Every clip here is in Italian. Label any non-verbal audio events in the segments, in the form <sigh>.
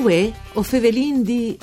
Uè, o fevelin di...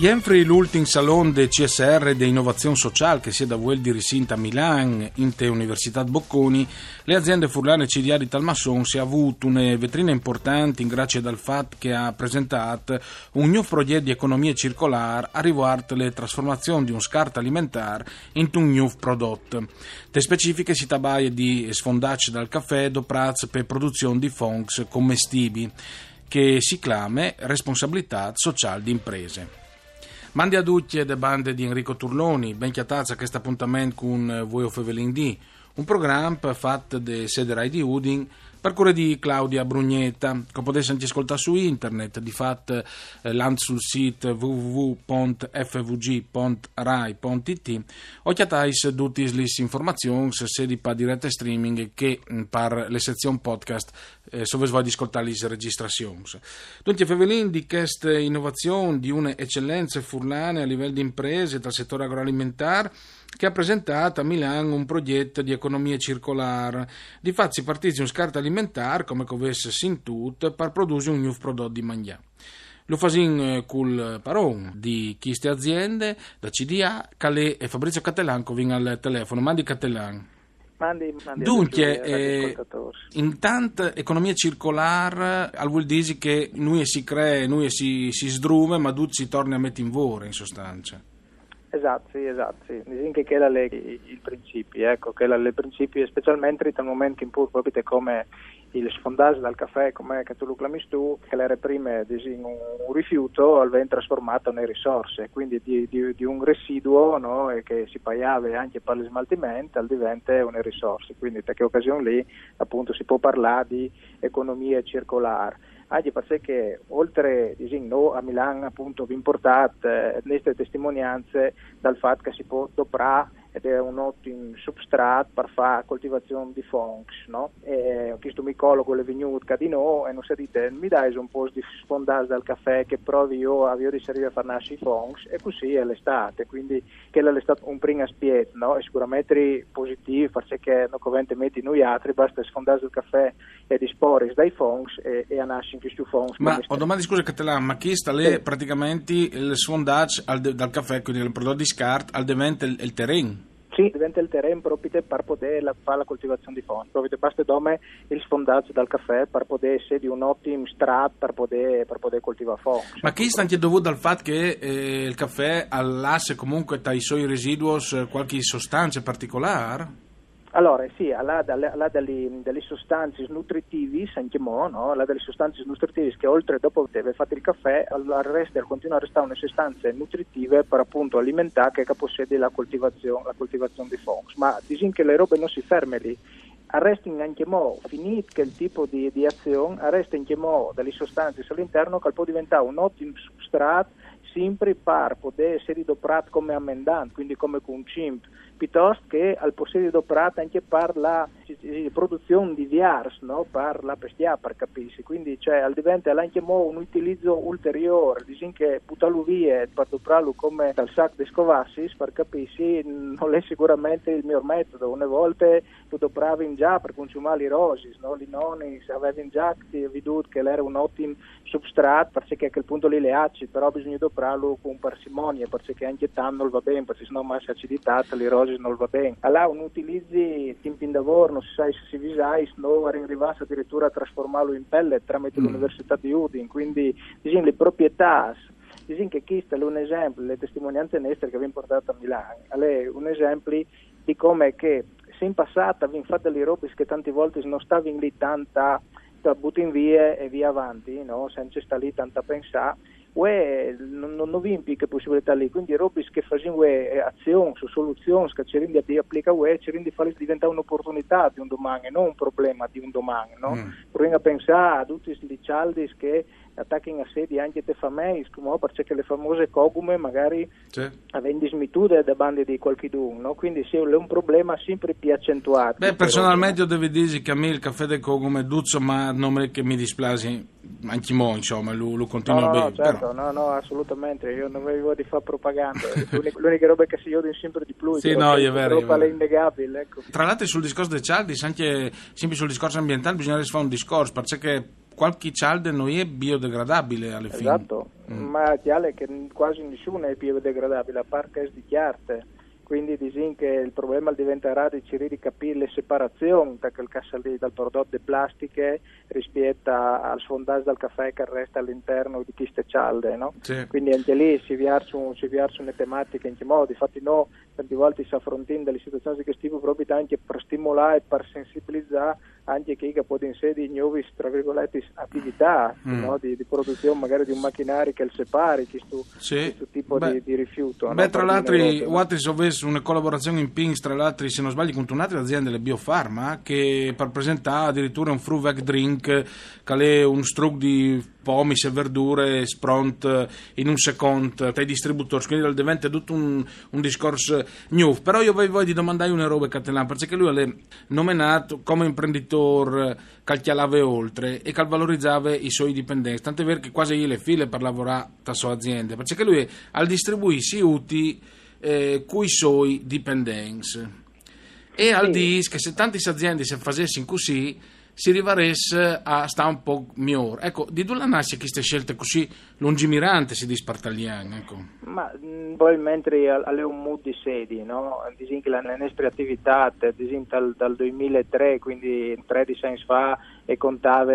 Jenfri l'ultimo salon de CSR de innovazione sociale che si è da vuel di Risinta a Milan, in te Università Bocconi, le aziende furlane CDA di Talmasson si ha avuto una vetrina importante in grazie dal fatto che ha presentato un nuovo progetto di economia circolare a riguardo le trasformazioni di un scarto alimentare in un nuovo prodotto. Le specifiche si tabaia di sfondarci dal caffè do praz per produzione di fonds commestibili che si clame responsabilità sociale di imprese. Mandi a tutti le bande di Enrico Turloni, ben chiatazza questo appuntamento con voi of Evelindì, un programma fatto da sede Rai di Udin per cura di Claudia Brugnetta, che potete anche ascoltare su internet, di fatto eh, land sul sito www.fvg.rai.it o chiatais tutte le informazioni se di pa diretta streaming che mm, per le sezioni podcast eh, se vuoi ascoltare le registrazioni. Dunque, Fevelin di questa innovazione di un'eccellenza furlane a livello di imprese dal settore agroalimentare che ha presentato a Milano un progetto di economia circolare. Di fatto si partì un scarto alimentare, come covesse sin tutto, per produrre un nuovo prodotto di mangiare. Lo fasin eh, col paron di queste aziende, da CDA, Calè e Fabrizio Cattelan, che viene al telefono. Mandi Cattelan. Mandi, mandi Dunque, eh, intanto economia circolare al vuol dire che noi si crea, noi si, si sdrume, ma tutti si torna a mettere in vore in sostanza. Esatto, sì, esatto, sì. Diciamo che quello è il principio, ecco, quello è il principio, specialmente nel momento in cui proprio come il sfondaggio dal caffè, come che tu lo chiami tu, che le prima diciamo, un rifiuto, viene trasformato in risorse, quindi di, di, di un residuo no, che si pagava anche per lo smaltimento, diventa una risorsa, quindi da che occasione lì appunto si può parlare di economia circolare anche perché oltre diciamo, a Milano appunto vi importate eh, queste testimonianze dal fatto che si può doprare ed è un ottimo substrato per fare coltivazione di fongs, no? E questo micologo le venuto di no e non si dite mi dai un po' di sfondare dal caffè che provi io a io riserire a fare nascere i fongs e così è l'estate, quindi che è stato un primo aspetto, no? E sicuramente positivo perché non covente metti noi altri, basta sfondare il caffè e disporre dai fongs e, e a nascere in questi fongs. Ma ho domanda scusa Catalan, ma chi sta lì sì. praticamente il sfondaggio dal caffè, quindi il prodotto di scart, al diventa il, il terreno? Sì, diventa il terreno proprio per poter fare la coltivazione di fondi. Proprio basta dome il sfondaggio dal caffè per poter essere di un ottimo strato per poter, per poter coltivare fondi. Ma che sta anche dovuto al fatto che eh, il caffè allasse comunque tra i suoi residui eh, qualche sostanza particolare? Allora, sì, alla delle, sostanze nutritive, sentiamo, no? alla delle sostanze nutritive che oltre dopo aver fatto il caffè, al resto continua a restare una sostanze nutritive per appunto alimentare che possiede la coltivazione, la coltivazione di fongs. Ma diciamo che le robe non si fermano lì, arrestano anche mo, finito il tipo di, di azione, arrestano anche mo delle sostanze all'interno che può diventare un ottimo substrato sempre per poter essere adoperato come ammendante, quindi come con chimp piuttosto che al possesso operata anche per la produzione di viars, no? per la pestia, per capirsi. Quindi cioè, al diventa anche un utilizzo ulteriore, diciamo che buttarlo via per doprarlo come dal sacco di scovassis, per capirsi, non è sicuramente il mio metodo. Una volta lo dopravi già per consumare i rosis, no? Li nonni, se avevi già veduto che era un ottimo substrato, perché a quel punto lì le acidi, però bisogna doprarlo con parsimonia, perché anche tanto non va bene, perché sennò massa acidità, le rosis cose non va bene. Allora un utilizzi tempi di lavoro, non si sa se si visai, no, arrivasse addirittura a trasformarlo in pellet tramite mm. l'Università di Udin, quindi diciamo, le proprietà diciamo che questo è un esempio, le testimonianze nostre che abbiamo portato a Milano, è un esempio di come che se in passato abbiamo fatto delle robe che tante volte non stavano lì tanta, buttano via e via avanti, no? senza stare lì tanta a pensare, Uè, non, non avevamo che possibilità lì, quindi robe che facevano azioni su soluzioni che ci rendono di applicare UE, ci rendono fare diventare un'opportunità di un domani, non un problema di un domani, no? Mm. Proviamo a pensare a tutti i cialdi che attaccano a sedi anche te famei, come perché le famose cogume magari sì. avendo smitute da bande di qualche no? Quindi sì, è un problema sempre più accentuato. Beh, personalmente io devo dire che a me il caffè del cogume duzzo, ma non è che mi dispiace anche mo, insomma, lui, lui continua no, no, bene. certo, però. no, no, assolutamente, io non avevo di fare propaganda, <laughs> l'unica, roba che si odia sempre di più, Sì, però no, è vero, è roba è innegabile, ecco. Tra l'altro sul discorso dei cialdi, anche sempre sul discorso ambientale bisogna fare un discorso, perché qualche cialde non è biodegradabile alle fine. Esatto, Mm. ma chiaro che quasi nessuno è biodegradabile, a parte di chiarte. Quindi disin che il problema diventerà di cercare di capire le separazioni da quel lì, dal prodotto di plastiche rispetto al sfondaggio del caffè che resta all'interno di queste cialde, no? Sì. Quindi anche lì si viarci si viarci una tematica in che modo, infatti no, tante volte si affrontano delle situazioni di questo tipo proprio anche per stimolare e per sensibilizzare anche chi che può in sé di nuove, tra virgolette, attività Mm. no? di, di produzione magari di un macchinario che il separi questo, Sì. questo tipo Beh, di, di rifiuto. no? Beh, tra Per l'altro, no? Wattis visto una collaborazione in Pings, tra l'altro, se non sbaglio, con un'altra azienda, le Biofarma, che per presentare addirittura un fruit veg drink, che è un struc di pomis e verdure spront in un secondo dai distributori, quindi diventa tutto un, un discorso new. Però io voglio di domandare una roba a Catalan, perché lui è nominato come imprenditore che chialava oltre e che valorizzava i suoi dipendenti, tant'è vero che quasi gli le file per lavorare da sua azienda, perché lui al distribuirsi uti eh, coi suoi dipendenti. E al Sì. dis che se tante aziende si facessero così si arrivasse a stare un po' migliore. Ecco, di dove nasce queste scelte così lungimiranti, si dice partagliane, ecco. Ma mh, probabilmente alle un mood di sedi, no? Disin che la le nostre attività, disin dal, dal 2003, quindi 13 anni fa, e contava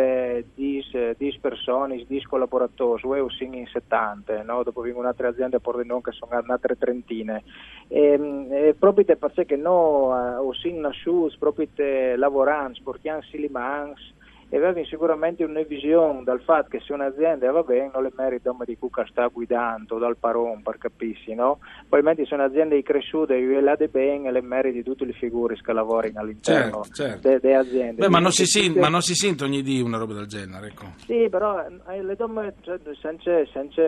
10 persone, 10 collaboratori, io sono in 70, no? dopo vengo un'altra azienda a Pordenone che sono altre trentine. E, mh, e proprio perché no, eh, ho sin nasciuto, proprio lavorando, portiamo silimans, e avevi sicuramente una visione dal fatto che se un'azienda va bene non le merita di cui sta guidando dal paron per capirsi no? probabilmente se un'azienda è cresciuta e la de bene le meriti tutte le figure che lavorano all'interno Certo, certo. delle aziende Beh, ma non, si sente, ma non si sente ogni dì una roba del genere, ecco. sì, però eh, le donne cioè, senza, senza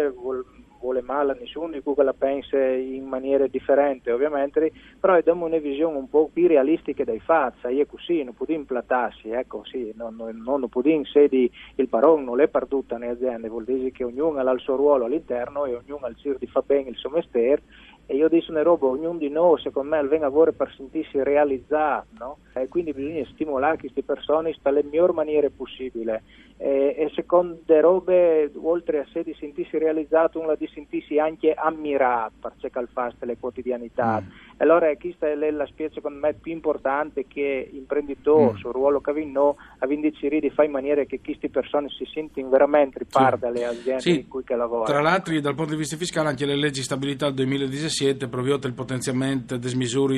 vuole male a nessuno di cui la pensa in maniera differente ovviamente, però diamo una visione un po' più realistica dai fatti, è così, non può implattarsi, ecco sì, non, non, non in sedi il parone non è perduta nelle aziende, vuol dire che ognuno ha il suo ruolo all'interno e ognuno ha il suo di fa bene il suo mestiere e io dico una roba, ognuno di noi secondo me viene a lavoro per sentirsi realizzato, no? E quindi bisogna stimolare queste persone nella miglior maniera possibile e, e secondo le robe, oltre a sé di sentirsi realizzato, uno di sentirsi anche ammirato per ciò che fa le quotidianità. Mm. Allora questa è la specie secondo me più importante che imprenditore, Mm. sul ruolo che vinno, a decidere di fare in maniera che queste persone si sentono veramente parte dalle aziende Sì. in cui che lavorano. Tra l'altro, dal punto di vista fiscale, anche le leggi stabilità del 2017 prevedono il potenziamento delle misure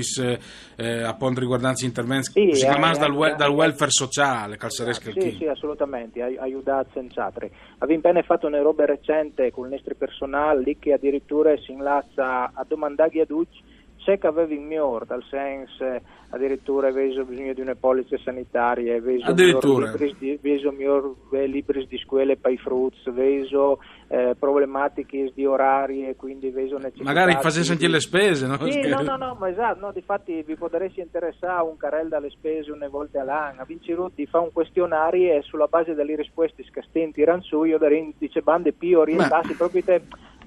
eh, appunto riguardanti interventi Sì, si eh, dal, eh, dal eh, welfare sociale, calzeresca Sì, sì, assolutamente, ai- aiutato senz'altro. Abbiamo appena fatto una roba recente con il nostro personale lì che addirittura si inlazza a domandare a tutti se che avevi in miglior, dal senso addirittura avevo bisogno di una polizza sanitaria, avevo Addirittura. miglior libri di, miglior eh, libri di scuole per i fruits, avevo eh, problematiche di orari e quindi avevo necessità Magari facesse anche le spese, no? sì, no, no, no, ma esatto, no, difatti vi potresti interessare un carrello dalle spese una volta all'anno, Vinciru ti fa un questionario e sulla base delle risposte scastenti ranzu io darei dice bande più orientarsi proprio te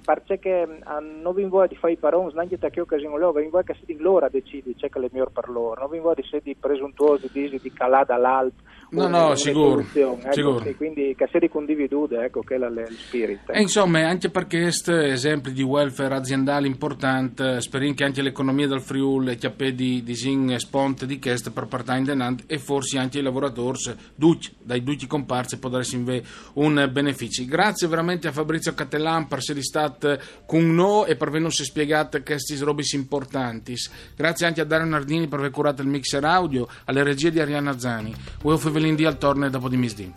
perché ah, non vi vuoi di fare i parons neanche da che occasione loro, vi vuoi che si di loro decidi c'è che le miglior per loro, non vi vuoi di essere presuntuosi, di, calare dall'alto. No, no, sicuro, ecco, sicuro. sì, quindi che si di condividude, ecco che è la- il spirit. E insomma, anche perché questi esempi di welfare aziendale importante, speriamo che anche l'economia del Friuli chiappe di, di sin sponte di questo per partire in denant e forse anche i lavoratori duci, dai duci comparsi potrà essere un beneficio. Grazie veramente a Fabrizio Cattelan per essere stato con noi e per averci spiegato questi robe importanti. Grazie anche a Dario Nardini per aver curato il mixer audio, alle regie di Arianna Zani. Ueo Fevelin di al torne dopo di misdì.